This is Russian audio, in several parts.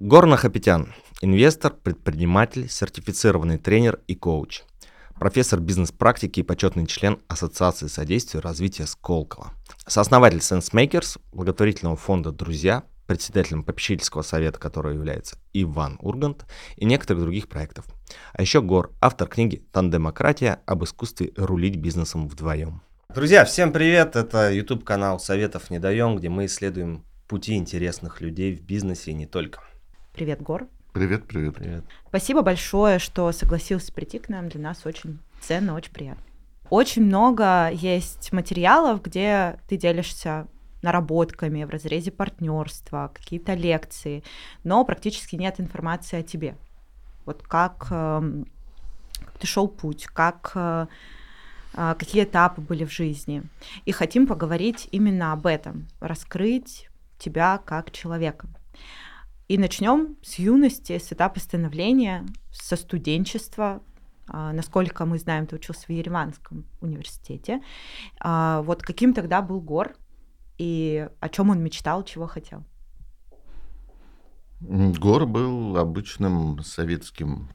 Гор Нахапетян – инвестор, предприниматель, сертифицированный тренер и коуч. Профессор бизнес-практики и почетный член Ассоциации содействия развития Сколково. Сооснователь SenseMakers, благотворительного фонда «Друзья», председателем попечительского совета, который является Иван Ургант, и некоторых других проектов. А еще Гор, автор книги «Тандемократия. Об искусстве рулить бизнесом вдвоем». Друзья, всем привет! Это YouTube-канал «Советов не даем», где мы исследуем пути интересных людей в бизнесе и не только. Привет, Гор. Привет, привет. Привет. Спасибо большое, что согласился прийти к нам. Для нас очень ценно, очень приятно. Очень много есть материалов, где ты делишься наработками в разрезе партнерства, какие-то лекции, но практически нет информации о тебе. Вот как, э, как ты шел путь, как э, э, какие этапы были в жизни. И хотим поговорить именно об этом, раскрыть тебя как человека. И начнем с юности, с этапа становления, со студенчества. А, насколько мы знаем, ты учился в Ереванском университете. А, вот каким тогда был Гор и о чем он мечтал, чего хотел? Гор был обычным советским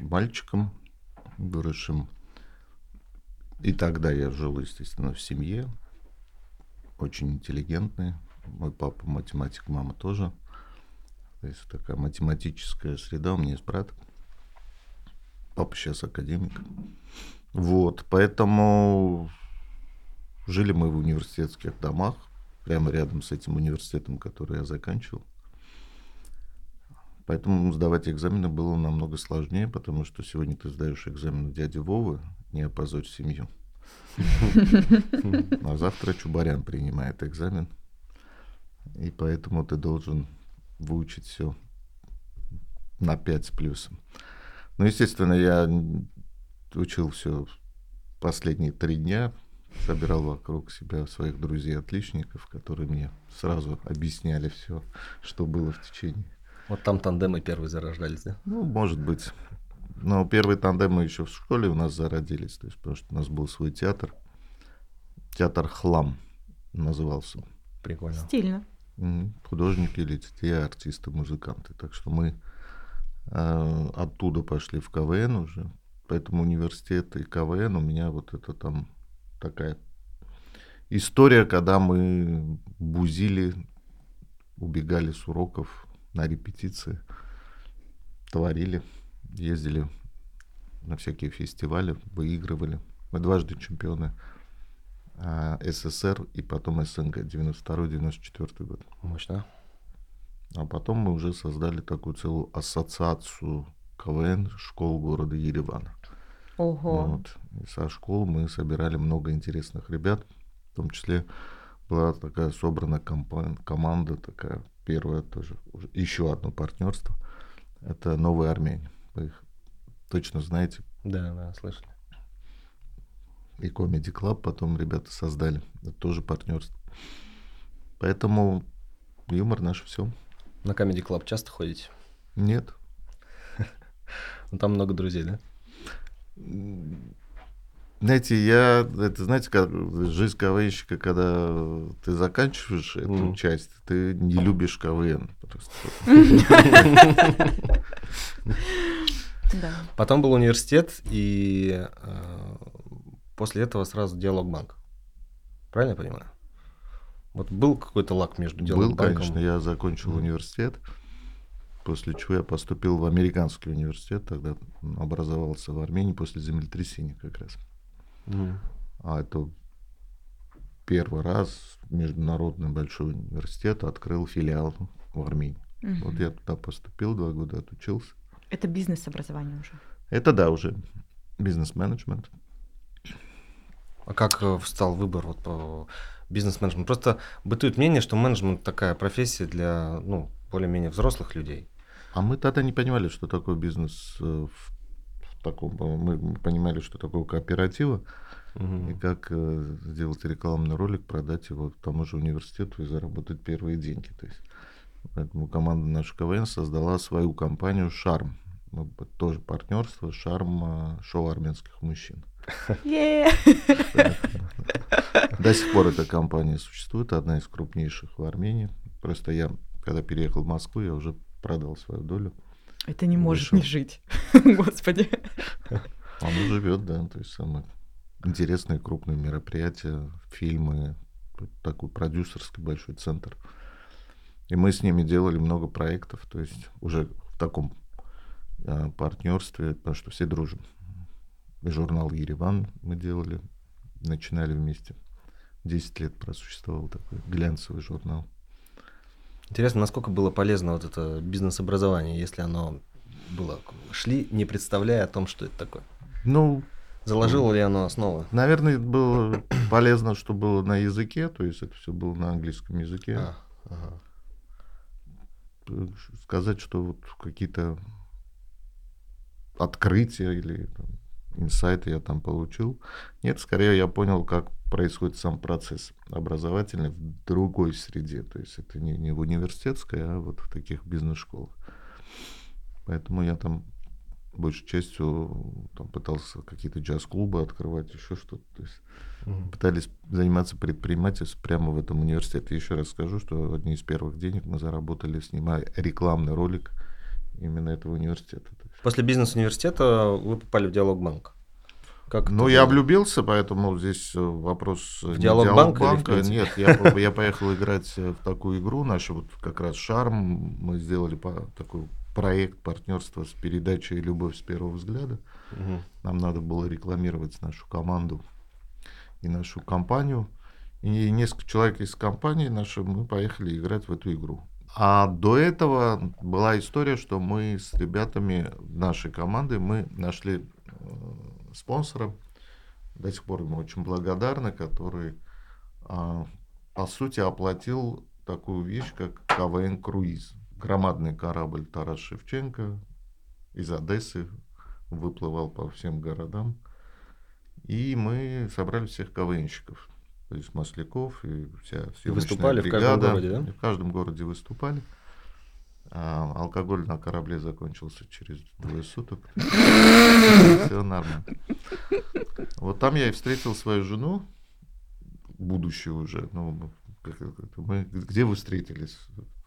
мальчиком, выросшим. И тогда я жил, естественно, в семье, очень интеллигентный. Мой папа математик, мама тоже – то есть такая математическая среда. У меня есть брат. Папа сейчас академик. Вот, поэтому жили мы в университетских домах, прямо рядом с этим университетом, который я заканчивал. Поэтому сдавать экзамены было намного сложнее, потому что сегодня ты сдаешь экзамен дяди Вовы, не опозорь семью. А завтра Чубарян принимает экзамен. И поэтому ты должен выучить все на 5 с плюсом. Ну, естественно, я учил все последние три дня, собирал вокруг себя своих друзей-отличников, которые мне сразу объясняли все, что было в течение. Вот там тандемы первые зарождались, да? Ну, может быть. Но первые тандемы еще в школе у нас зародились, то есть, потому что у нас был свой театр. Театр «Хлам» назывался. Прикольно. Стильно художники или те артисты, музыканты. Так что мы э, оттуда пошли в КВН уже. Поэтому университет и КВН у меня вот это там такая история, когда мы бузили, убегали с уроков на репетиции, творили, ездили на всякие фестивали, выигрывали. Мы дважды чемпионы СССР и потом СНГ, 92-94 год. Мощно. А потом мы уже создали такую целую ассоциацию КВН школ города Еревана. Ого. Вот. И со школ мы собирали много интересных ребят, в том числе была такая собрана компания, команда такая, первая тоже, еще одно партнерство. Это «Новые армяне». Вы их точно знаете? Да, да, слышали и Comedy Club потом ребята создали. Это тоже партнерство. Поэтому юмор наш все. На Comedy Club часто ходите? Нет. Ну там много друзей, да? Знаете, я, это знаете, как жизнь КВНщика, когда ты заканчиваешь эту mm. часть, ты не любишь КВН. Потом был университет, и э, после этого сразу Диалогбанк. Правильно я понимаю? Вот был какой-то лак между Диалогбанком? Был, конечно. Я закончил mm. университет, после чего я поступил в американский университет, тогда образовался в Армении после землетрясения как раз. Mm. А это первый раз международный большой университет открыл филиал в Армении. Mm-hmm. Вот я туда поступил, два года отучился. Это бизнес-образование уже? Это да, уже бизнес-менеджмент. А как э, встал выбор вот по бизнес-менеджменту? Просто бытует мнение, что менеджмент такая профессия для ну, более-менее взрослых людей. А мы тогда не понимали, что такое бизнес э, в таком. Мы понимали, что такое кооператива. Угу. И как э, сделать рекламный ролик, продать его тому же университету и заработать первые деньги. То есть, поэтому команда наша КВН создала свою компанию «Шарм». Мы тоже партнерство «Шарм» шоу армянских мужчин. До сих пор эта компания существует, одна из крупнейших в Армении. Просто я, когда переехал в Москву, я уже продал свою долю. Это не может не жить. Господи. Он живет, да, то есть самые интересные крупные мероприятия, фильмы, такой продюсерский большой центр. И мы с ними делали много проектов, то есть уже в таком а, партнерстве, потому что все дружим. Журнал Ереван мы делали, начинали вместе. 10 лет просуществовал такой глянцевый журнал. Интересно, насколько было полезно вот это бизнес-образование, если оно было... Шли, не представляя о том, что это такое. Ну, Заложило ли оно основы? наверное, было полезно, что было на языке, то есть это все было на английском языке. А, ага. Сказать, что вот какие-то открытия или там, инсайты я там получил. Нет, скорее я понял, как происходит сам процесс образовательный в другой среде. То есть это не, не в университетской, а вот в таких бизнес-школах. Поэтому я там большей частью там, пытался какие-то джаз-клубы открывать, еще что-то. То есть Мгм. пытались заниматься предпринимательством прямо в этом университете. Еще раз скажу, что одни из первых денег мы заработали, снимая рекламный ролик именно этого университета. То После бизнес-университета вы попали в диалог-банк. Как Ну, я было? влюбился, поэтому здесь э, вопрос э, не Диалог-банк или в Диалог-банка. принципе? Нет, я, я поехал играть э, в такую игру. Наш вот как раз шарм. Мы сделали по, такой проект партнерства с передачей «Любовь с первого взгляда». Мгм. Нам надо было рекламировать нашу команду и нашу компанию. И несколько человек из компании нашей, мы поехали играть в эту игру. А до этого была история, что мы с ребятами нашей команды, мы нашли э, спонсора, до сих пор ему очень благодарны, который, а, по сути, оплатил такую вещь, как КВН «Круиз». Громадный корабль Тарас Шевченко из Одессы выплывал по всем городам. И мы собрали всех КВНщиков. То есть Масляков и вся съемочная выступали в каждом бригада. городе, да? И В каждом городе выступали. А алкоголь на корабле закончился через двое суток. Все нормально. Вот там я и встретил свою жену, будущую уже. Ну, как мы, где вы встретились?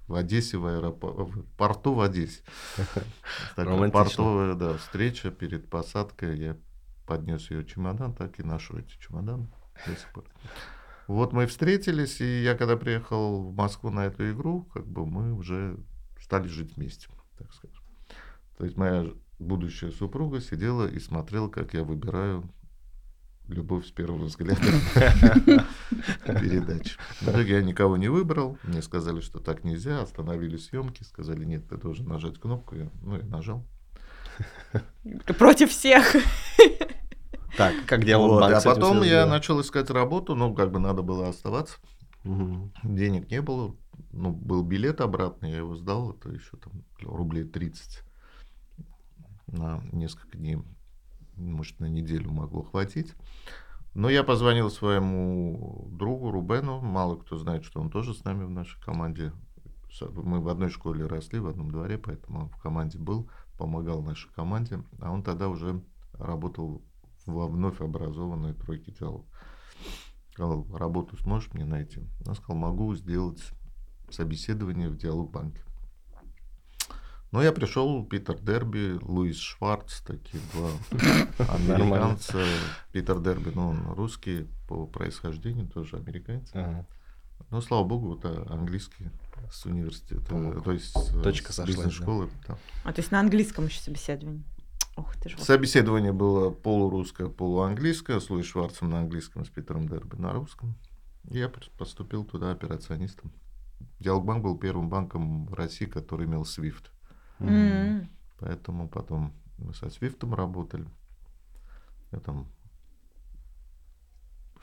В Одессе, в аэропорту, в порту в Одессе. Такая портовая, да, встреча перед посадкой. Я поднес ее чемодан, так и ношу эти чемоданы до сих пор. Вот мы встретились, и я когда приехал в Москву на эту игру, как бы мы уже стали жить вместе, так скажем. То есть моя будущая супруга сидела и смотрела, как я выбираю любовь с первого взгляда передач. В итоге я никого не выбрал, мне сказали, что так нельзя, остановили съемки, сказали, нет, ты должен нажать кнопку, я, ну, я нажал. Против всех. Так, как Вот, диалог-банк а потом я начал искать работу, ну, как бы надо было оставаться. Мгм. Денег не было. Ну, был билет обратный, я его сдал, это еще там рублей 30 на несколько дней, может, на неделю могло хватить. Но я позвонил своему другу Рубену, мало кто знает, что он тоже с нами в нашей команде. Мы в одной школе росли, в одном дворе, поэтому он в команде был, помогал нашей команде, а он тогда уже работал во вновь образованной тройке диалог. Сказал, работу сможешь мне найти? Я сказал, могу сделать собеседование в диалог-банке. Ну, я пришел, Питер Дерби, Луис Шварц, такие два американца. Питер Дерби, ну, он русский по происхождению, тоже американец. Ага. Ну, слава богу, это английский с университета, Помог. то есть с- Точка с сошлась, да. бизнес-школы. да. А то есть на английском еще собеседование. Ух ты ж. Собеседование было полурусское, полуанглийское, с Луис Шварцем на английском, с Питером Дерби на русском. Я пос- поступил туда операционистом. Диалогбанк был первым банком в России, который имел SWIFT. М. Поэтому потом мы со Свифтом работали. Я там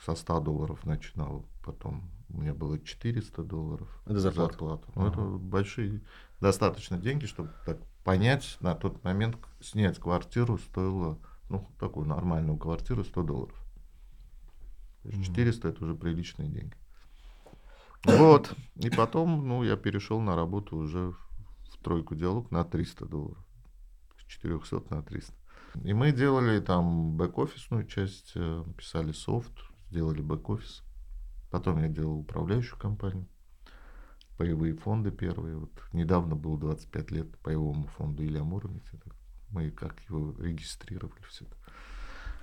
со 100 долларов начинал, потом у меня было 400 долларов Это зарплата? Ну, это Ага. большие, достаточно деньги, чтобы так понять, на тот момент снять квартиру стоило, ну, такую нормальную квартиру 100 долларов. То есть Мгм. 400 это уже приличные деньги. Вот. И потом, ну, я перешел на работу уже в в тройку диалог на 300 долларов. С 400 на 300. И мы делали там бэк-офисную часть, э, писали софт, сделали бэк-офис. Потом я делал управляющую компанию. Паевые фонды первые. Вот недавно было 25 лет паевому фонду Илья Муромец. Мы как его регистрировали все это.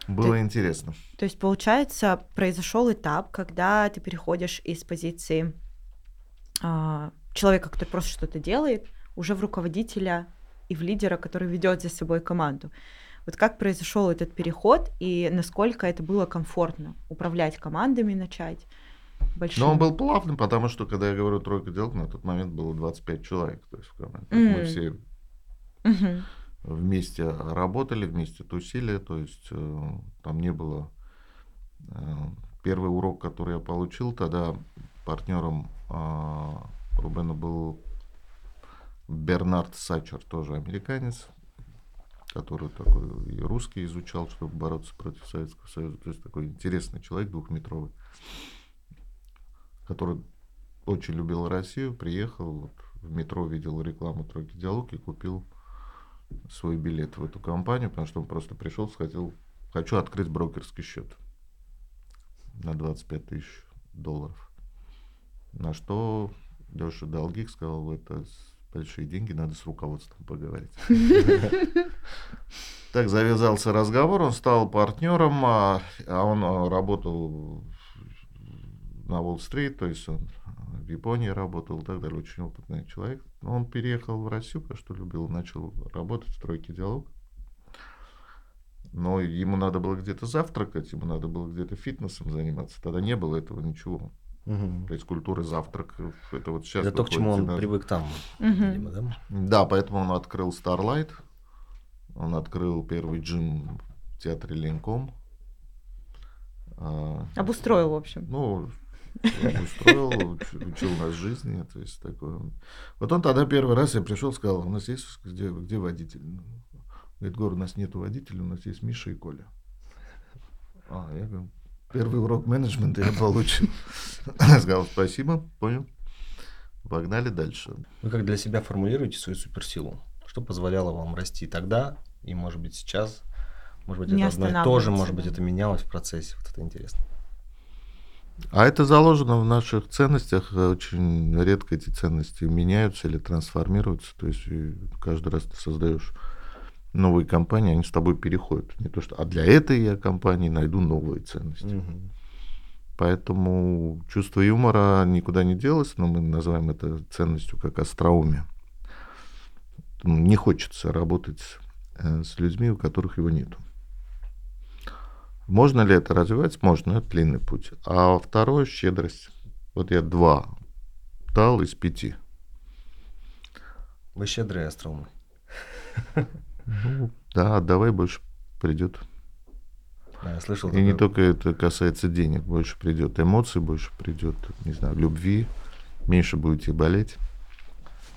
Было ты, интересно. То есть, получается, произошел этап, когда ты переходишь из позиции а, человека, который просто что-то делает, уже в руководителя и в лидера, который ведет за собой команду. Вот как произошел этот переход и насколько это было комфортно управлять командами начать? Большим. Но он был плавным, потому что, когда я говорю тройка делок, на тот момент было 25 человек. То есть в команде. Mm. Мы все mm-hmm. вместе работали, вместе тусили. То есть э, там не было... Э, первый урок, который я получил тогда партнером э, Рубена был Бернард Сачер, тоже американец, который такой и русский изучал, чтобы бороться против Советского Союза. То есть такой интересный человек, двухметровый, который очень любил Россию, приехал, вот, в метро видел рекламу «Тройки диалог» и купил свой билет в эту компанию, потому что он просто пришел, хотел, хочу открыть брокерский счет на 25 тысяч долларов. На что Леша Долгих сказал, это большие деньги, надо с руководством поговорить. Так завязался разговор, он стал партнером, а, а он а, работал на Уолл-стрит, то есть он в Японии работал и так далее, очень опытный человек. Он переехал в Россию, потому что любил, начал работать в стройке диалог. Но ему надо было где-то завтракать, ему надо было где-то фитнесом заниматься. Тогда не было этого ничего. Угу. То есть культуры завтраков. Это вот сейчас. Это то, к чему он на... привык там, угу. видимо, да? Да, поэтому он открыл Starlight. Он открыл первый джим в театре Ленком. А, Обустроил, в общем. Ну, устроил, учил нас жизни, то есть такое. Вот он тогда первый раз я пришел, сказал, у нас есть где, где водитель? Говорит, Гор, у нас нет водителя, у нас есть Миша и Коля. А, я говорю, Первый урок менеджмента я получил. Сказал спасибо, понял. Погнали дальше. Вы как для себя формулируете свою суперсилу? Что позволяло вам расти тогда и, может быть, сейчас? Может быть, Не это одно и то же, может быть, это менялось в процессе. Вот это интересно. А это заложено в наших ценностях. Очень редко эти ценности меняются или трансформируются. То есть каждый раз ты создаешь новые компании, они с тобой переходят. Не то, что, а для этой я компании найду новые ценности. Угу. Поэтому чувство юмора никуда не делось, но мы называем это ценностью как остроумие. Не хочется работать э, с людьми, у которых его нету. Можно ли это развивать? Можно, это длинный путь. А второе – щедрость. Вот я два дал из пяти. Вы щедрый остроумный. Ну, да, давай больше придет. Да, я слышал. И такое... не только это касается денег, больше придет эмоций, больше придет, не знаю, любви, меньше будете болеть.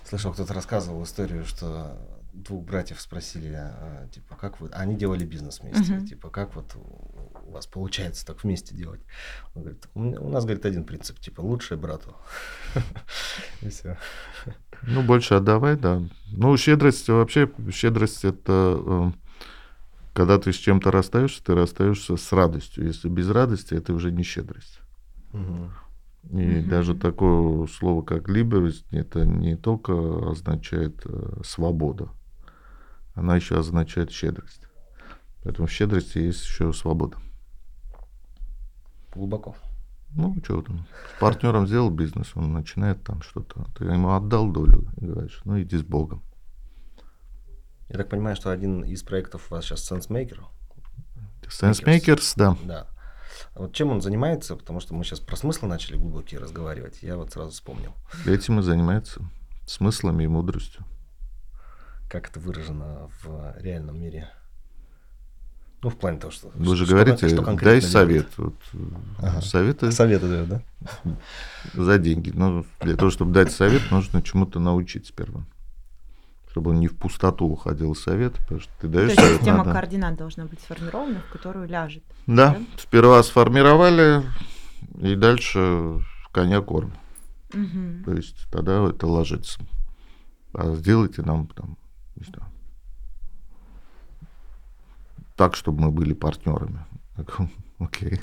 Слышал, кто-то рассказывал историю, что двух братьев спросили, а, типа, как вы, они делали бизнес вместе, uh-huh. типа, как вот у вас получается так вместе делать? Он говорит, у нас, говорит, один принцип, типа, лучшее брату. И все. Ну, больше отдавай, да. Ну, щедрость, вообще, щедрость это э, когда ты с чем-то расстаешься, ты расстаешься с радостью. Если без радости, это уже не щедрость. Угу. И угу. даже такое слово, как либерость, это не только означает э, свобода, она еще означает щедрость. Поэтому в щедрости есть еще свобода. Глубоко. Ну, что там, с партнером сделал бизнес, он начинает там что-то. Ты ему отдал долю и говоришь, ну иди с Богом. Я так понимаю, что один из проектов у вас сейчас SenseMaker. SenseMakers, да. Да. А вот чем он занимается? Потому что мы сейчас про смыслы начали глубокие разговаривать. Я вот сразу вспомнил. Этим и занимается. Смыслами и мудростью. Как это выражено в реальном мире? Ну, в плане того, что... Вы же что, говорите, что дай совет. Вот, ага. Советы... Советы дают, да? За деньги. Но для того, чтобы дать совет, нужно чему-то научить сперва. Чтобы он не в пустоту уходил совет, потому что ты даешь То есть система надо. координат должна быть сформирована, в которую ляжет. Да, да? сперва сформировали, и дальше коня корм. Угу. То есть тогда это ложится. А сделайте нам там, не знаю, так, чтобы мы были партнерами. Окей.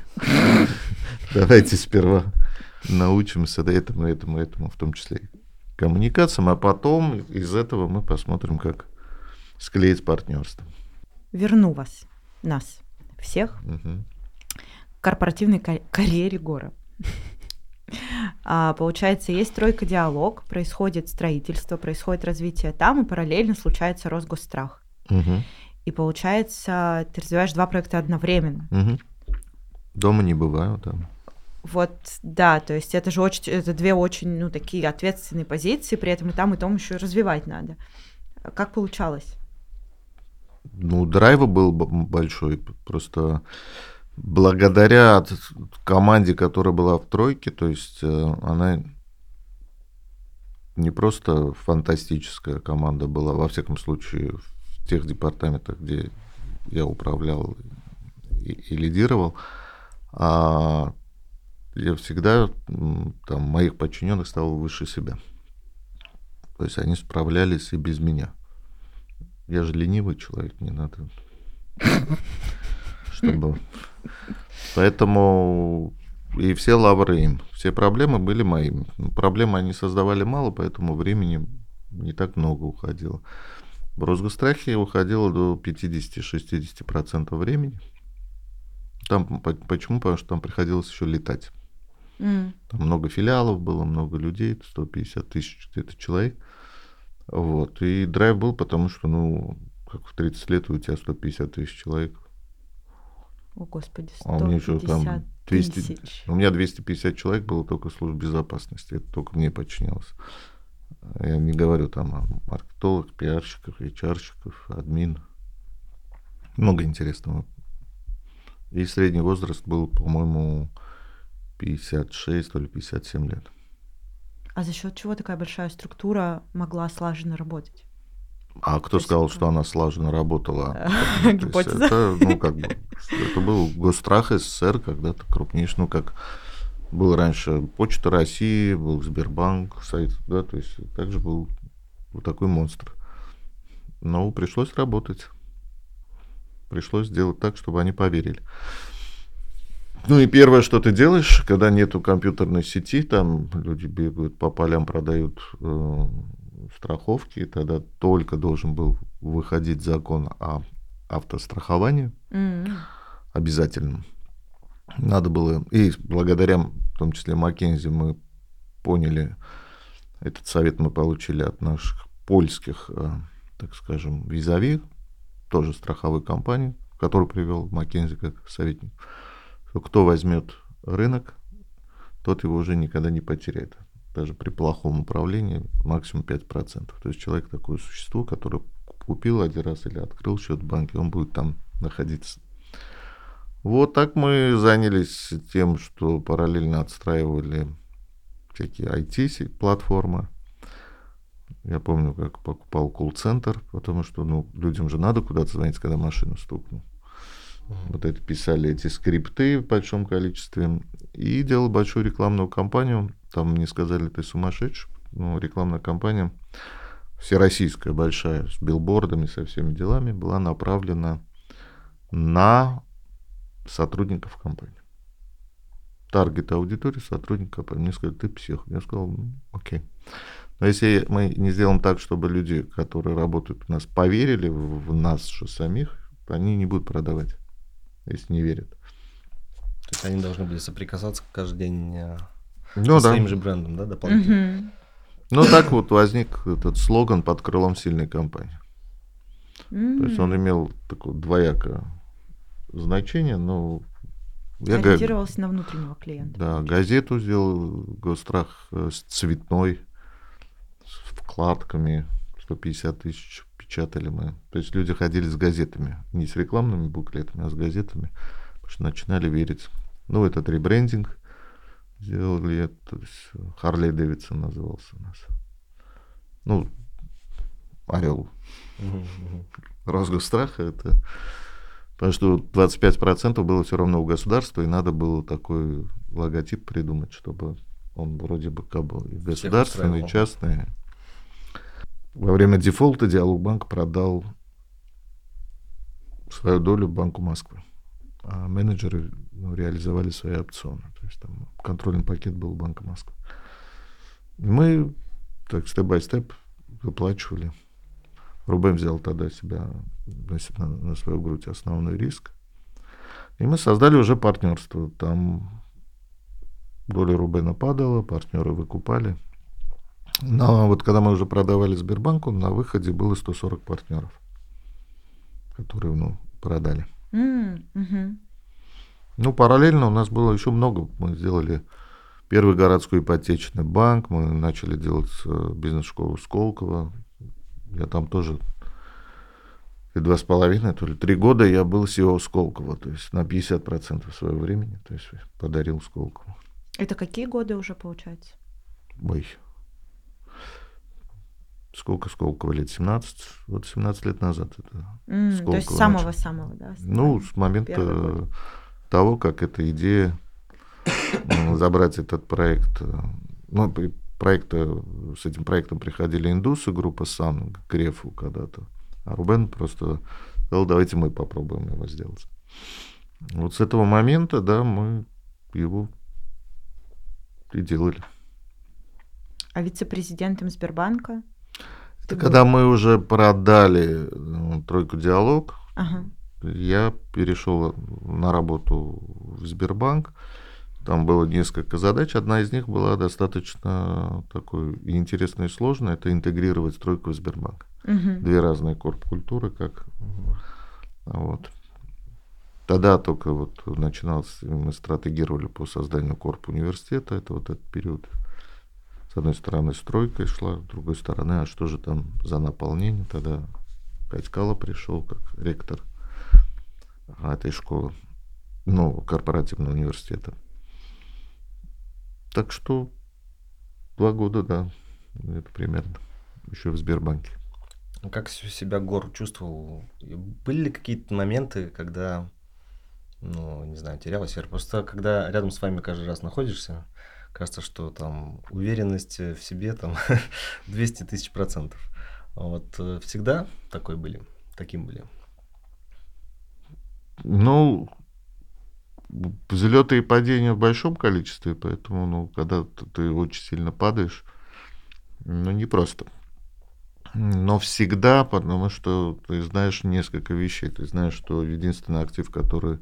Давайте сперва научимся этому, этому, этому, в том числе коммуникациям, а потом из этого мы посмотрим, как склеить партнерство. Верну вас, нас, всех, к корпоративной ка- карьере Гора. А, получается, есть тройка диалог, происходит строительство, происходит развитие там, и параллельно случается Росгосстрах. Мгм. И получается, ты развиваешь два проекта одновременно. Мгм. Дома не бываю, там. Вот, да, то есть это же очень, это две очень, ну, такие ответственные позиции, при этом и там, и том еще развивать надо. Как получалось? Ну, драйва был большой. Просто благодаря команде, которая была в тройке, то есть э, она не просто фантастическая команда была, во всяком случае, в тех департаментах, где я управлял и, и лидировал, а я всегда там моих подчиненных ставил выше себя. То есть они справлялись и без меня. Я же ленивый человек, не надо. Чтобы... Поэтому и все лавры им. Все проблемы были моими. Проблемы они создавали мало, поэтому времени не так много уходило. В Росгострахе уходило до 50-60% времени. Там, по- почему? Потому что там приходилось еще летать. М, Там много филиалов было, много людей, 150 тысяч где-то человек. Вот. И драйв был, потому что, ну, как в 30 лет у тебя 150 тысяч человек. О, господи, А у меня еще там 150 200... тысяч. У меня 250 человек было только в службе безопасности. Это только мне подчинялось. Я не говорю там о маркетологах, пиарщиках, HR-щиков, админ. Много интересного. И средний возраст был, по-моему, 56, то ли 57 лет. А за счет чего такая большая структура могла слаженно работать? А кто есть сказал, что она слаженно работала? Есть Гипотеза. Это, ну, как бы, это был Госстрах СССР, когда-то крупнейший, ну, как был раньше Почта России, был Сбербанк, сайт, да, то есть также был вот такой монстр. Но пришлось работать. Пришлось сделать так, чтобы они поверили. Ну и первое, что ты делаешь, когда нету компьютерной сети, там люди бегают по полям, продают э, страховки, тогда только должен был выходить закон о автостраховании М, обязательном. Надо было, и благодаря, в том числе, Маккензи, мы поняли, этот совет мы получили от наших польских, э, так скажем, визави, тоже страховой компании, которую привел Маккензи как советник, что кто возьмет рынок, тот его уже никогда не потеряет. Даже при плохом управлении максимум 5%. То есть человек такое существо, которое купил один раз или открыл счет в банке, он будет там находиться. Вот так мы занялись тем, что параллельно отстраивали всякие IT-платформы. Я помню, как покупал колл-центр, потому что ну, людям же надо куда-то звонить, когда машина стукнула. Вот это писали эти скрипты в большом количестве. И делал большую рекламную кампанию. Там мне сказали, ты сумасшедший. Ну, рекламная кампания всероссийская, большая, с билбордами, со всеми делами, была направлена на сотрудников компании. Таргет аудитории сотрудника компании. Мне сказали, ты псих. Я сказал, ну, окей. Но если мы не сделаем так, чтобы люди, которые работают у нас, поверили в, в нас же самих, они не будут продавать, если не верят. То есть они должны были соприкасаться каждый день э, Ну со да. своим же брендом, да, дополнительно? Ну так вот возник этот слоган под крылом сильной компании. То есть он имел такое двоякое значение, но я га- Ориентировался на внутреннего клиента. да, газету сделал Гострах э, с цветной, с вкладками, 150 тысяч печатали мы. То есть люди ходили с газетами, не с рекламными буклетами, а с газетами, потому что начинали верить. Ну, этот ребрендинг сделали, то есть Харли Дэвидсон назывался у нас. Ну, Орел Мгм, мгм. Росгосстраха это... Потому что 25% было все равно у государства, и надо было такой логотип придумать, чтобы он вроде бы как бы и государственный, и частный. Во время дефолта Диалогбанк продал свою долю Банку Москвы. А менеджеры ну, реализовали свои опционы. То есть там контрольный пакет был у Банка Москвы. Мы так степ-бай-степ выплачивали. Рубен взял тогда себя на, на свою грудь основной риск. И мы создали уже партнерство. Там доля Рубена падала, партнеры выкупали. Но вот когда мы уже продавали Сбербанку, на выходе было 140 партнеров, которые ну, продали. Mm-hmm. Ну, параллельно у нас было еще много. Мы сделали первый городской ипотечный банк, мы начали делать э, бизнес-школу Сколково. Я там тоже и два с половиной, то ли три года я был SEO Сколково, то есть на 50% своего времени, то есть подарил Сколково. Это какие годы уже получается? Ой. Сколько Сколково лет? 17? Вот 17 лет назад это mm, То есть самого-самого, да? Ну, с момента того, как эта идея забрать этот проект. Э, ну, проект, с этим проектом приходили индусы, группа Сан, к Грефу когда-то. А Рубен просто сказал, давайте мы попробуем его сделать. Вот с этого момента, да, мы его и делали. А вице-президентом Сбербанка? Это когда мы уже продали ну, тройку диалог, ага. я перешел на работу в Сбербанк. Там было несколько задач. Одна из них была достаточно такой интересной и сложной. Это интегрировать стройку в Сбербанк. Угу. Две разные корп-культуры, как вот. Тогда только вот начиналось, мы стратегировали по созданию корп университета, это вот этот период. С одной стороны стройка шла, с другой стороны, а что же там за наполнение? Тогда Катькало пришел как ректор этой школы, ну, корпоративного университета. Так что два года, да, это примерно, еще в Сбербанке. А как себя Гор чувствовал? Были ли какие-то моменты, когда, ну, не знаю, терялась вера? Просто когда рядом с вами каждый раз находишься, кажется, что там уверенность в себе там 200 тысяч процентов. Вот э, всегда такой были, таким были? Ну, взлеты и падения в большом количестве, поэтому, ну, когда ты очень сильно падаешь, ну, не просто. Но всегда, потому что ты знаешь несколько вещей. Ты знаешь, что единственный актив, который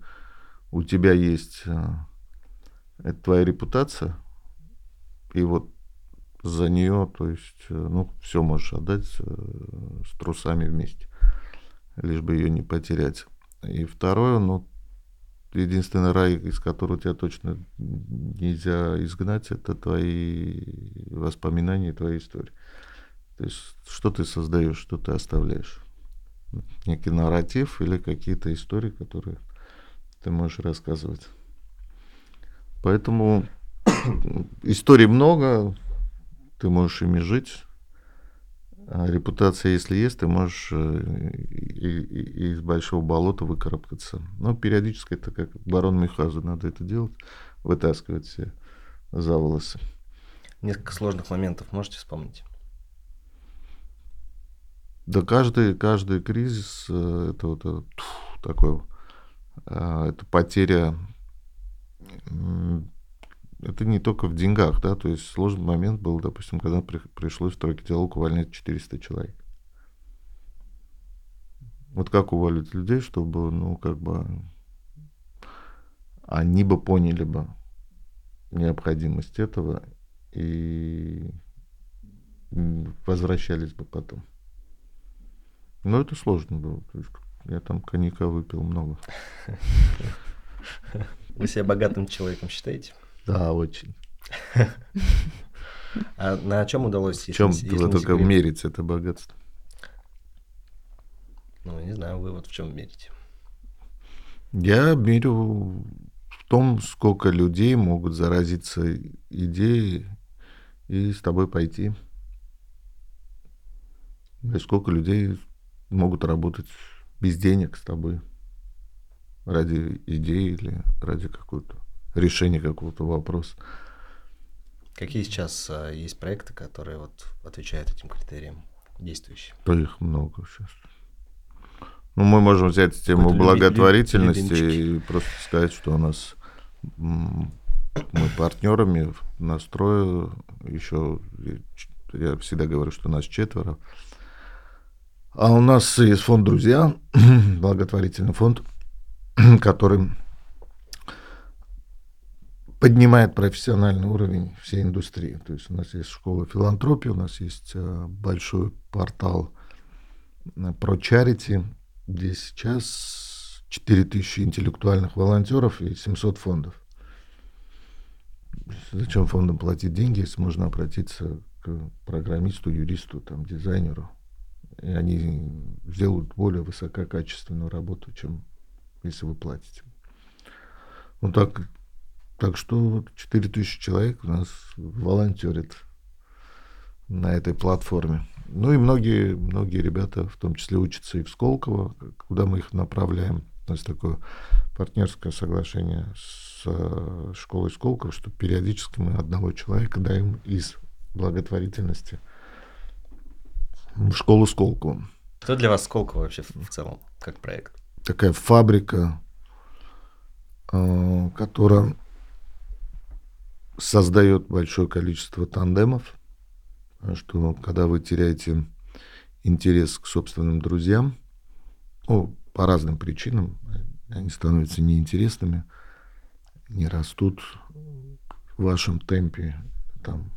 у тебя есть, э, это твоя репутация. И вот за нее, то есть, э, ну, все можешь отдать э, с трусами вместе, лишь бы ее не потерять. И второе, ну, единственный рай, из которого тебя точно нельзя изгнать, это твои воспоминания, твои истории. То есть, что ты создаешь, что ты оставляешь. Некий нарратив или какие-то истории, которые ты можешь рассказывать. Поэтому историй много, ты можешь ими жить. А репутация, если есть, ты можешь э, из большого болота выкарабкаться. Но периодически это как барон Мюхазу, надо это делать, вытаскивать все за волосы. Несколько сложных моментов можете вспомнить? Да каждый, каждый кризис э, это вот это, такой, э, это потеря это не только в деньгах, да, то есть сложный момент был, допустим, когда при, пришлось в тройке диалог увольнять 400 человек. Вот как уволить людей, чтобы, ну, как бы, они бы поняли бы необходимость этого и возвращались бы потом. Но это сложно было. То есть я там коньяка выпил много. Вы себя богатым человеком считаете? Да, очень. А на чем удалось? В чем только мерить это богатство? Ну, не знаю, вы вот в чем мерите? Я мерю в том, сколько людей могут заразиться идеей и с тобой пойти. И сколько людей могут работать без денег с тобой ради идеи или ради какого-то решения какого-то вопроса. Какие сейчас а, есть проекты, которые вот отвечают этим критериям действующие? Да их много сейчас. Ну, мы можем взять тему благотворительности и просто сказать, что у нас мы партнерами настрою еще Я всегда говорю, что нас четверо. А у нас есть фонд «Друзья», благотворительный фонд, который поднимает профессиональный уровень всей индустрии. То есть у нас есть школа филантропии, у нас есть э, большой портал э, про charity, где сейчас 4000 интеллектуальных волонтеров и 700 фондов. Зачем фондам платить деньги, если можно обратиться к программисту, юристу, там, дизайнеру? И они сделают более высококачественную работу, чем если вы платите. Ну так так что 4000 человек у нас волонтерит на этой платформе. Ну и многие, многие ребята, в том числе, учатся и в Сколково, куда мы их направляем. У нас такое партнерское соглашение с э, школой Сколково, что периодически мы одного человека даем из благотворительности в школу Сколково. Что для вас Сколково вообще в целом, как проект? Такая фабрика, э, которая создает большое количество тандемов, что когда вы теряете интерес к собственным друзьям, ну, по разным причинам, они становятся неинтересными, не растут в вашем темпе, там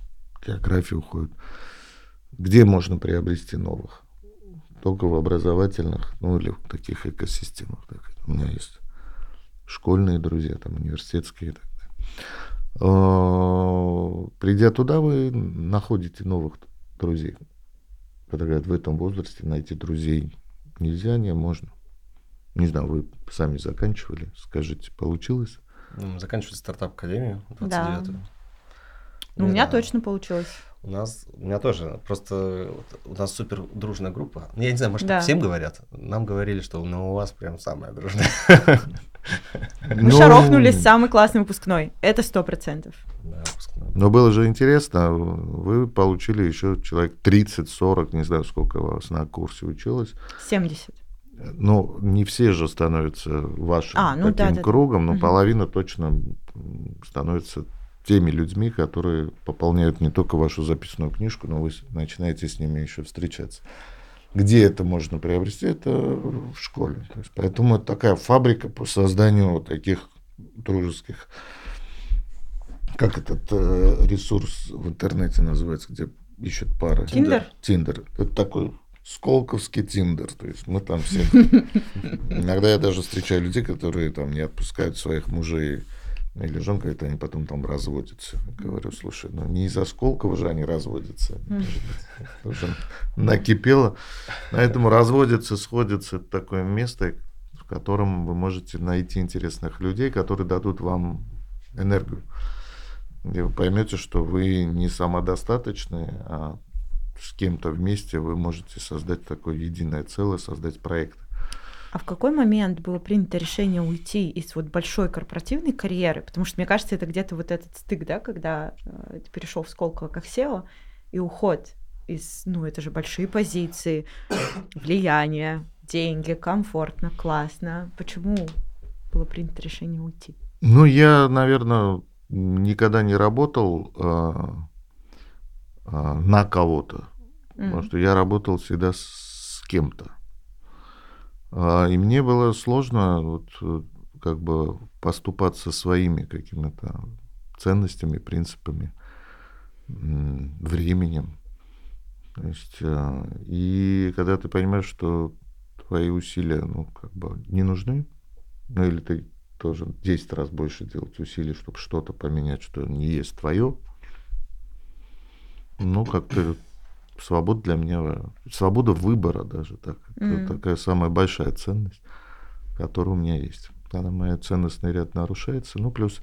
география уходит. Где можно приобрести новых? Только в образовательных, ну или в таких экосистемах. Так. У меня есть школьные друзья, там университетские и так далее. Э, придя туда, вы находите новых друзей. Когда говорят, в этом возрасте найти друзей нельзя, не можно. Не знаю, вы сами заканчивали, скажите, получилось? Ну, заканчивали стартап-академию 29 да. Ну, у меня да. точно получилось. У нас, у меня тоже, просто у нас супер дружная группа. Я не знаю, может, да. всем говорят. Нам говорили, что ну, у вас прям самая дружная. Мы ну... шарохнулись самый классный выпускной. Это сто процентов. Но было же интересно, вы получили еще человек 30-40, не знаю, сколько у вас на курсе училось. 70. Ну, не все же становятся вашим а, ну, таким да, кругом, да. но угу. половина точно становится теми людьми, которые пополняют не только вашу записную книжку, но вы начинаете с ними еще встречаться. Где это можно приобрести? Это в школе. То есть, поэтому это такая фабрика по созданию вот таких дружеских, как этот э, ресурс в интернете называется, где ищут пары. Тиндер? Тиндер. Это такой Сколковский Тиндер. То есть мы там все... Иногда я даже встречаю людей, которые там не отпускают своих мужей или жен, говорит, они потом там разводятся. Я говорю, слушай, ну не из-за Сколково же они разводятся. Уже накипело. Поэтому разводятся, сходятся. Это такое место, в котором вы можете найти интересных людей, которые дадут вам энергию. Где вы поймете, что вы не самодостаточны, а с кем-то вместе вы можете создать такое единое целое, создать проект. А в какой момент было принято решение уйти из вот большой корпоративной карьеры? Потому что, мне кажется, это где-то вот этот стык, да, когда э, ты перешел в Сколково как SEO, и уход из, ну, это же большие позиции, влияние, деньги, комфортно, классно. Почему было принято решение уйти? Ну, я, наверное, никогда не работал э, э, на кого-то, mm. потому что я работал всегда с кем-то. А, и мне было сложно вот, э, как бы поступаться своими какими-то ценностями, принципами, временем. То есть, а, и когда ты понимаешь, что твои усилия, ну, как бы не нужны, ну, или ты тоже 10 раз больше делать усилий, чтобы что-то поменять, что не есть твое, ну, как-то свобода для меня, свобода выбора даже так. Mm. Это такая самая большая ценность, которая у меня есть. Когда моя ценностный ряд нарушается, ну, плюс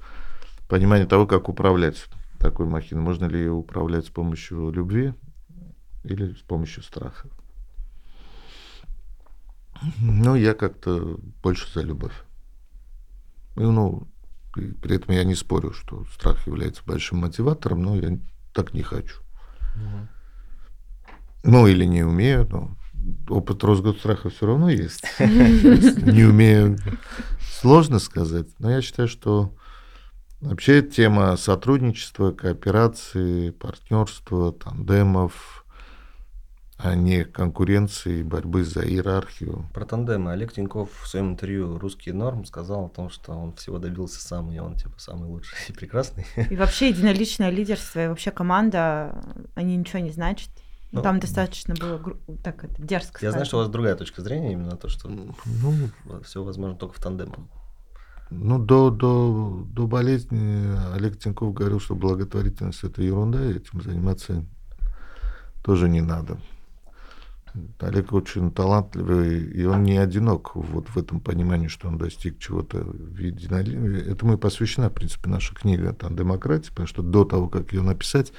понимание того, как управлять такой махиной. Можно ли ее управлять с помощью любви или с помощью страха. Ну, я как-то больше за любовь. И, ну, при этом я не спорю, что страх является большим мотиватором, но я так не хочу. Угу. Ну, или не умею, но опыт Росгосстраха все равно есть. Не умею, сложно сказать. Но я считаю, что Вообще тема сотрудничества, кооперации, партнерства, тандемов, а не конкуренции, борьбы за иерархию. Про тандемы. Олег Тиньков в своем интервью «Русский норм» сказал о том, что он всего добился сам, и он типа самый лучший и прекрасный. И вообще единоличное лидерство, и вообще команда, они ничего не значат. Ну, Там достаточно было так это, дерзко. Я знаю, что у вас другая точка зрения, именно то, что ну, все возможно только в тандемах. Ну, до, до, до болезни Олег Тиньков говорил, что благотворительность – это ерунда, и этим заниматься тоже не надо. Олег очень талантливый, и он не одинок вот в этом понимании, что он достиг чего-то в единоличии. Этому и посвящена, в принципе, наша книга там, «Демократия», потому что до того, как ее написать,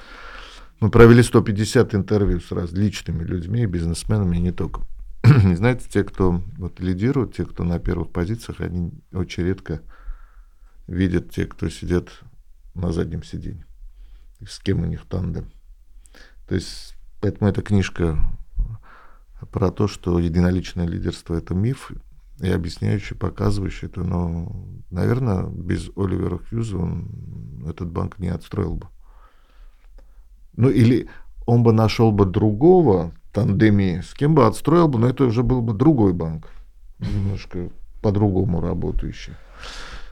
мы провели 150 интервью с различными людьми, бизнесменами, и не только. знаете, те, кто вот лидирует, те, кто на первых позициях, они очень редко видят те, кто сидят на заднем сиденье, с кем у них тандем. То есть, поэтому эта книжка про то, что единоличное лидерство – это миф, и объясняющий, показывающий это, но, наверное, без Оливера Хьюза он этот банк не отстроил бы. Ну, или он бы нашел бы другого, тандеме, с кем бы отстроил бы, но это уже был бы другой банк, немножко по-другому работающий.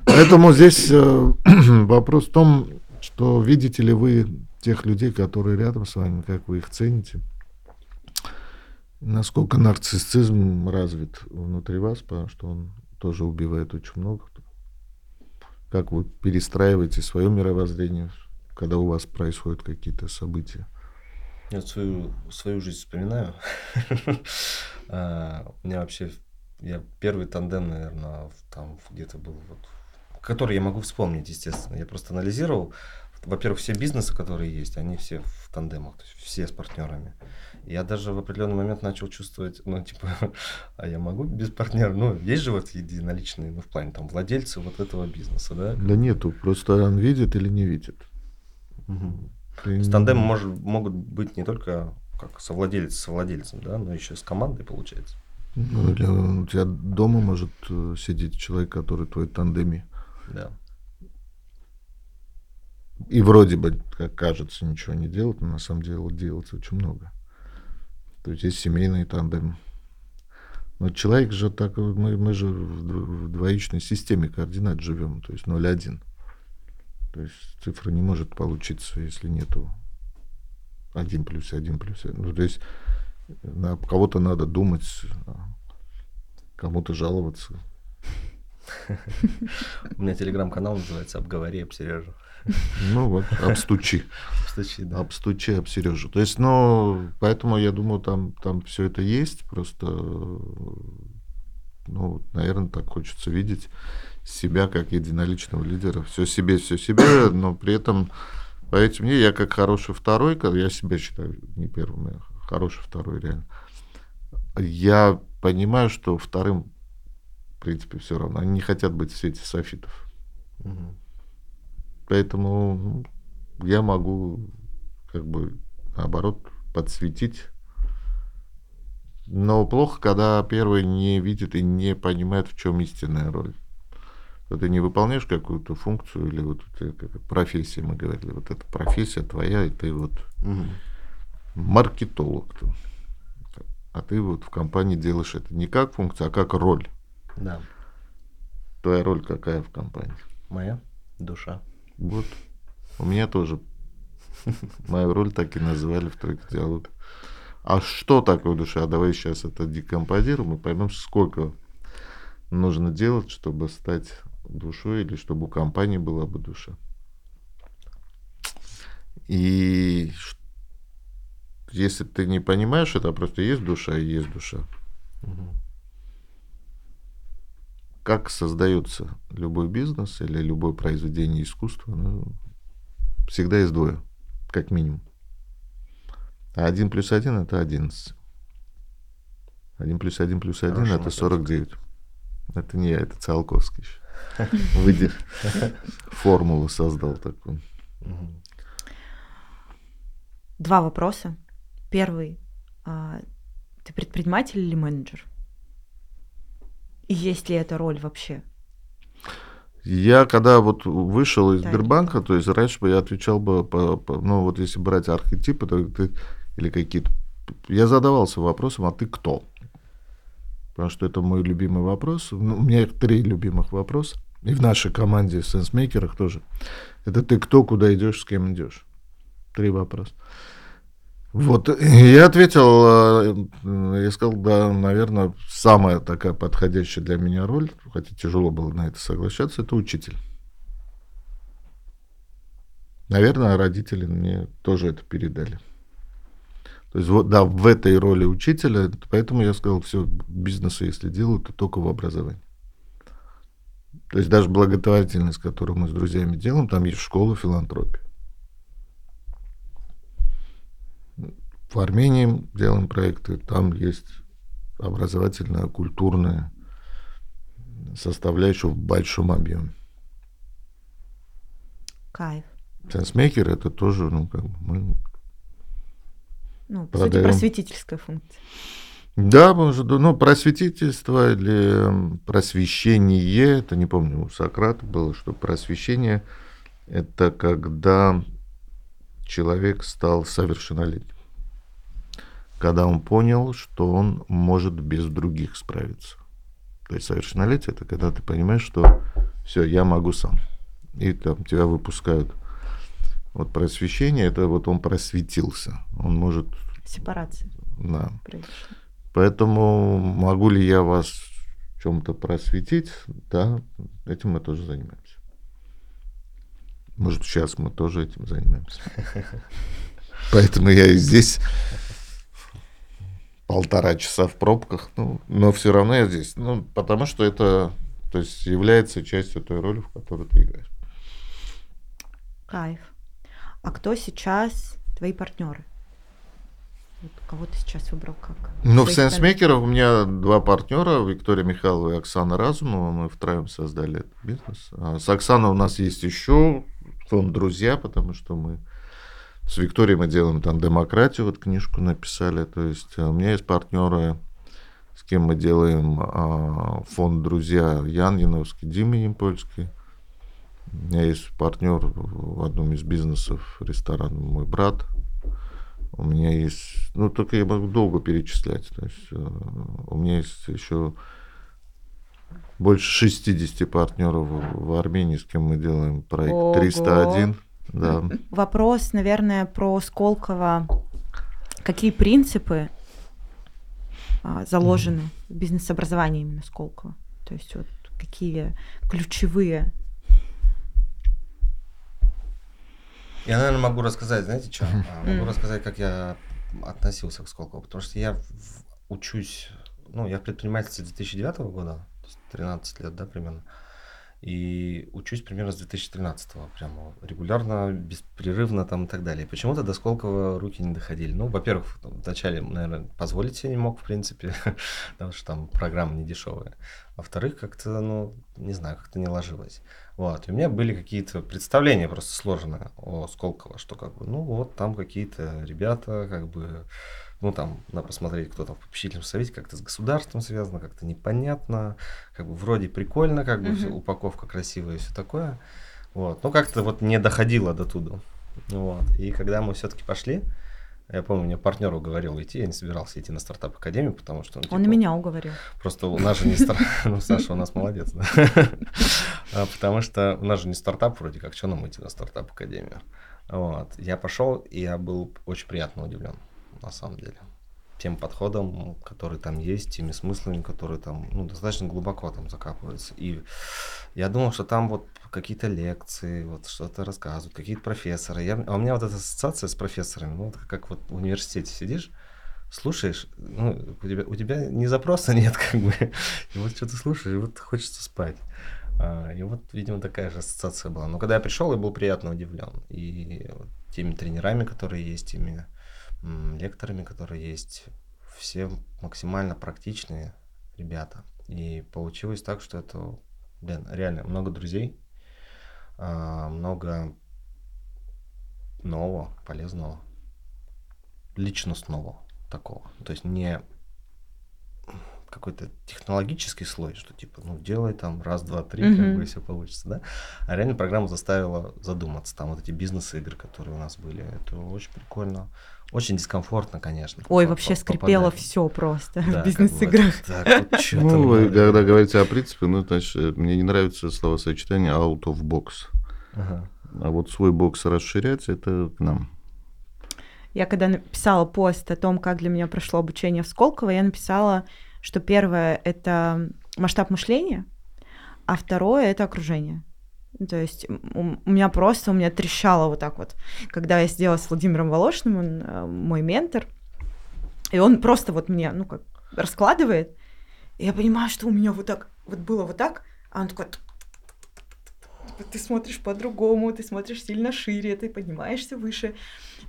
Поэтому здесь э, вопрос в том, что видите ли вы тех людей, которые рядом с вами, как вы их цените, насколько нарциссизм развит внутри вас, потому что он тоже убивает очень много. Как вы перестраиваете свое мировоззрение, когда у вас происходят какие-то события. Я свою, свою жизнь вспоминаю. А, у меня вообще, я первый тандем, наверное, там где-то был, вот, который я могу вспомнить, естественно. Я просто анализировал. Во-первых, все бизнесы, которые есть, они все в тандемах, то есть все с партнерами. Я даже в определенный момент начал чувствовать, ну, типа, а я могу без партнера? Ну, есть же вот единоличные, ну, в плане там владельцы вот этого бизнеса, да? Да нету, просто он видит или не видит. Угу. С тандемом могут быть не только как совладелец с совладельцем, да, но еще с командой получается. Ну, или у тебя дома может э, сидеть человек, который твой тандеме. Да. И вроде бы, как кажется, ничего не делать, но на самом деле делается очень много. То есть есть семейный тандем. Но человек же так, мы, мы же в двоичной системе координат живем, то есть 0,1. То есть цифра не может получиться, если нету 1 плюс 1 плюс 1. Ну, то есть на кого-то надо думать, а кому-то жаловаться. У меня телеграм-канал называется «Обговори об Сережу». Ну вот, обстучи. Обстучи, да. Обстучи об Сережу. То есть, ну, поэтому я думаю, там, там все это есть, просто, ну, наверное, так хочется видеть себя как единоличного лидера. Все себе, все себе, но при этом, поверьте мне, я как хороший второй, я себя считаю не первым, я хороший второй реально. Я понимаю, что вторым, в принципе, все равно. Они не хотят быть в свете софитов. Угу. Поэтому ну, я могу, как бы, наоборот, подсветить. Но плохо, когда первый не видит и не понимает, в чем истинная роль ты не выполняешь какую-то функцию или вот профессия, мы говорили, вот эта профессия твоя, и ты вот угу. маркетолог. Ты. А ты вот в компании делаешь это не как функция, а как роль. Да. Твоя роль какая в компании? Моя душа. Вот. У меня тоже. Мою роль так и называли в тройке диалога. А что такое душа? Давай сейчас это декомпозируем и поймем, сколько нужно делать, чтобы стать душой или чтобы у компании была бы душа. И если ты не понимаешь, это просто есть душа и есть душа. Угу. Как создается любой бизнес или любое произведение искусства, ну, всегда есть двое, как минимум. А один плюс один это одиннадцать. Один плюс один плюс один это сорок девять. Это не я, это Циолковский еще. Выйдет. Формулу создал такую. Два вопроса. Первый. А, ты предприниматель или менеджер? И есть ли эта роль вообще? Я когда вот вышел из Да, Сбербанка, то есть раньше бы я отвечал бы, по, по- ну вот если брать архетипы, то ты, или какие-то... Я задавался вопросом, а ты кто? Потому что это мой любимый вопрос. Ну, у меня три любимых вопроса. И в нашей команде в сенсмейкерах тоже. Это ты кто, куда идешь, с кем идешь. Три вопроса. Вот, я ответил, э, я сказал, да, наверное, самая такая подходящая для меня роль, хотя тяжело было на это соглашаться, это учитель. Наверное, родители мне тоже это передали. То есть, вот, да, в этой роли учителя, поэтому я сказал, все, бизнесы, если делают, то только в образовании. То есть даже благотворительность, которую мы с друзьями делаем, там есть школа филантропии. В Армении делаем проекты, там есть образовательная, культурная составляющая в большом объеме. Кайф. Сенсмейкер это тоже, ну, как бы мы... Ну, по сути, просветительская функция. Да, может, ну, просветительство или м, просвещение, это не помню, у Сократа было, что просвещение – это когда человек стал совершеннолетним. Когда он понял, что он может без других справиться. То есть совершеннолетие – это когда ты понимаешь, что все, я могу сам. И там тебя выпускают. Вот просвещение – это вот он просветился. Он может, Сепарация да, произошла. Поэтому могу ли я вас в чем-то просветить? Да, этим мы тоже занимаемся. Может, сейчас мы тоже этим занимаемся. Поэтому я и здесь полтора часа в пробках, ну, но все равно я здесь. Ну, потому что это то есть, является частью той роли, в которой ты играешь. Кайф. А кто сейчас твои партнеры? Вот кого ты сейчас выбрал как? Ну, в сенсмейкерах у меня два партнера, Виктория Михайлова и Оксана Разумова. Мы втроем создали этот бизнес. А с Оксаной у нас есть еще фонд «Друзья», потому что мы с Викторией мы делаем там демократию, вот книжку написали. То есть а, у меня есть партнеры, с кем мы делаем а, фонд «Друзья» Ян Яновский, Дима Ямпольский. У меня есть партнер в одном из бизнесов, ресторан «Мой брат», у меня есть, ну только я могу долго перечислять. То есть, э, у меня есть еще больше 60 партнеров в, Армении, с кем мы делаем проект Ого. 301. Да. Вопрос, наверное, про Сколково. Какие принципы а, заложены в бизнес-образовании именно Сколково? То есть вот какие ключевые Я, наверное, могу рассказать, знаете, что? Могу Мгм. рассказать, как я относился к Сколково. Потому что я учусь, ну, я в предпринимательстве 2009 года, то есть 13 лет, да, примерно. И учусь примерно с 2013 прямо регулярно, беспрерывно там и так далее. Почему-то до Сколково руки не доходили. Ну, во-первых, вначале, наверное, позволить себе не мог, в принципе, потому что там программа не дешевая. Во-вторых, как-то, ну, не знаю, как-то не ложилось. Вот. И у меня были какие-то представления просто сложные о Сколково, что как бы, ну, вот там какие-то ребята, как бы, ну, там, надо посмотреть, кто там в попечительном совете, как-то с государством связано, как-то непонятно, как бы вроде прикольно, как бы всё, упаковка красивая и все такое. Вот. Ну, как-то вот не доходило до туда. Вот. И когда мы все-таки пошли, я помню, мне партнер уговорил идти, я не собирался идти на стартап-академию, потому что... ну, Он и типа, меня уговорил. Просто у нас же не стартап. Ну, Саша у нас молодец, да. А, Потому что у нас же не стартап, вроде как, что нам идти на стартап-академию? Вот. Я пошел, и я был очень приятно удивлен, на самом деле. Тем подходом, который там есть, теми смыслами, которые там, ну, достаточно глубоко там закапываются. И я думал, что там вот какие-то лекции, вот что-то рассказывают, какие-то профессоры. Я, а у меня вот эта ассоциация с профессорами, ну, вот как вот в университете сидишь, слушаешь, ну, у тебя, у тебя ни запроса нет, как бы, и вот что-то слушаешь, и вот хочется спать. А, И вот, видимо, такая же ассоциация была. Но когда я пришел, я был приятно удивлен. И вот теми тренерами, которые есть, теми лекторами, которые есть, все максимально практичные ребята. И получилось так, что это, блин, реально много друзей, а, много нового, полезного, личностного такого. То есть не какой-то технологический слой, что типа, ну, делай там раз, два, три, Мгм. как бы и все получится, да. А реально программа заставила задуматься. Там вот эти бизнес-игры, которые у нас были, это очень прикольно. Очень дискомфортно, конечно. Ой, вообще скрипело все просто Да, в как бизнес-играх. вот чё-то Ну, вы когда говорите о принципе, ну, значит, мне не нравится словосочетание out of box. Ага. А вот свой бокс расширять, это к нам. Я когда написала пост о том, как для меня прошло обучение в Сколково, я написала, что первое — это масштаб мышления, а второе — это окружение. Ну, То есть у меня просто, у меня трещало вот так вот. Когда я сидела с Владимиром Волошиным, он э, мой ментор, и он просто вот мне, ну как, раскладывает, и я понимаю, что у меня вот так, вот было вот так, а он такой... Ты смотришь по-другому, ты смотришь сильно шире, ты поднимаешься выше.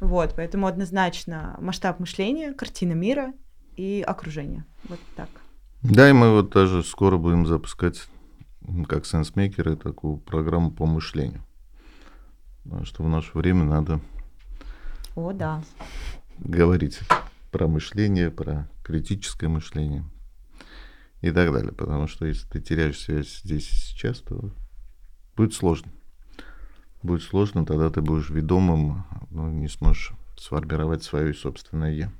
Вот, поэтому однозначно масштаб мышления, картина мира и окружение. Вот так. Да, и мы вот даже скоро будем запускать, как сенсмейкеры, такую программу по мышлению. Потому что в наше время надо О, да. говорить про мышление, про критическое мышление и так далее. Потому что если ты теряешь связь здесь и сейчас, то будет сложно. Будет сложно, тогда ты будешь ведомым, но не сможешь сформировать свое собственное «я».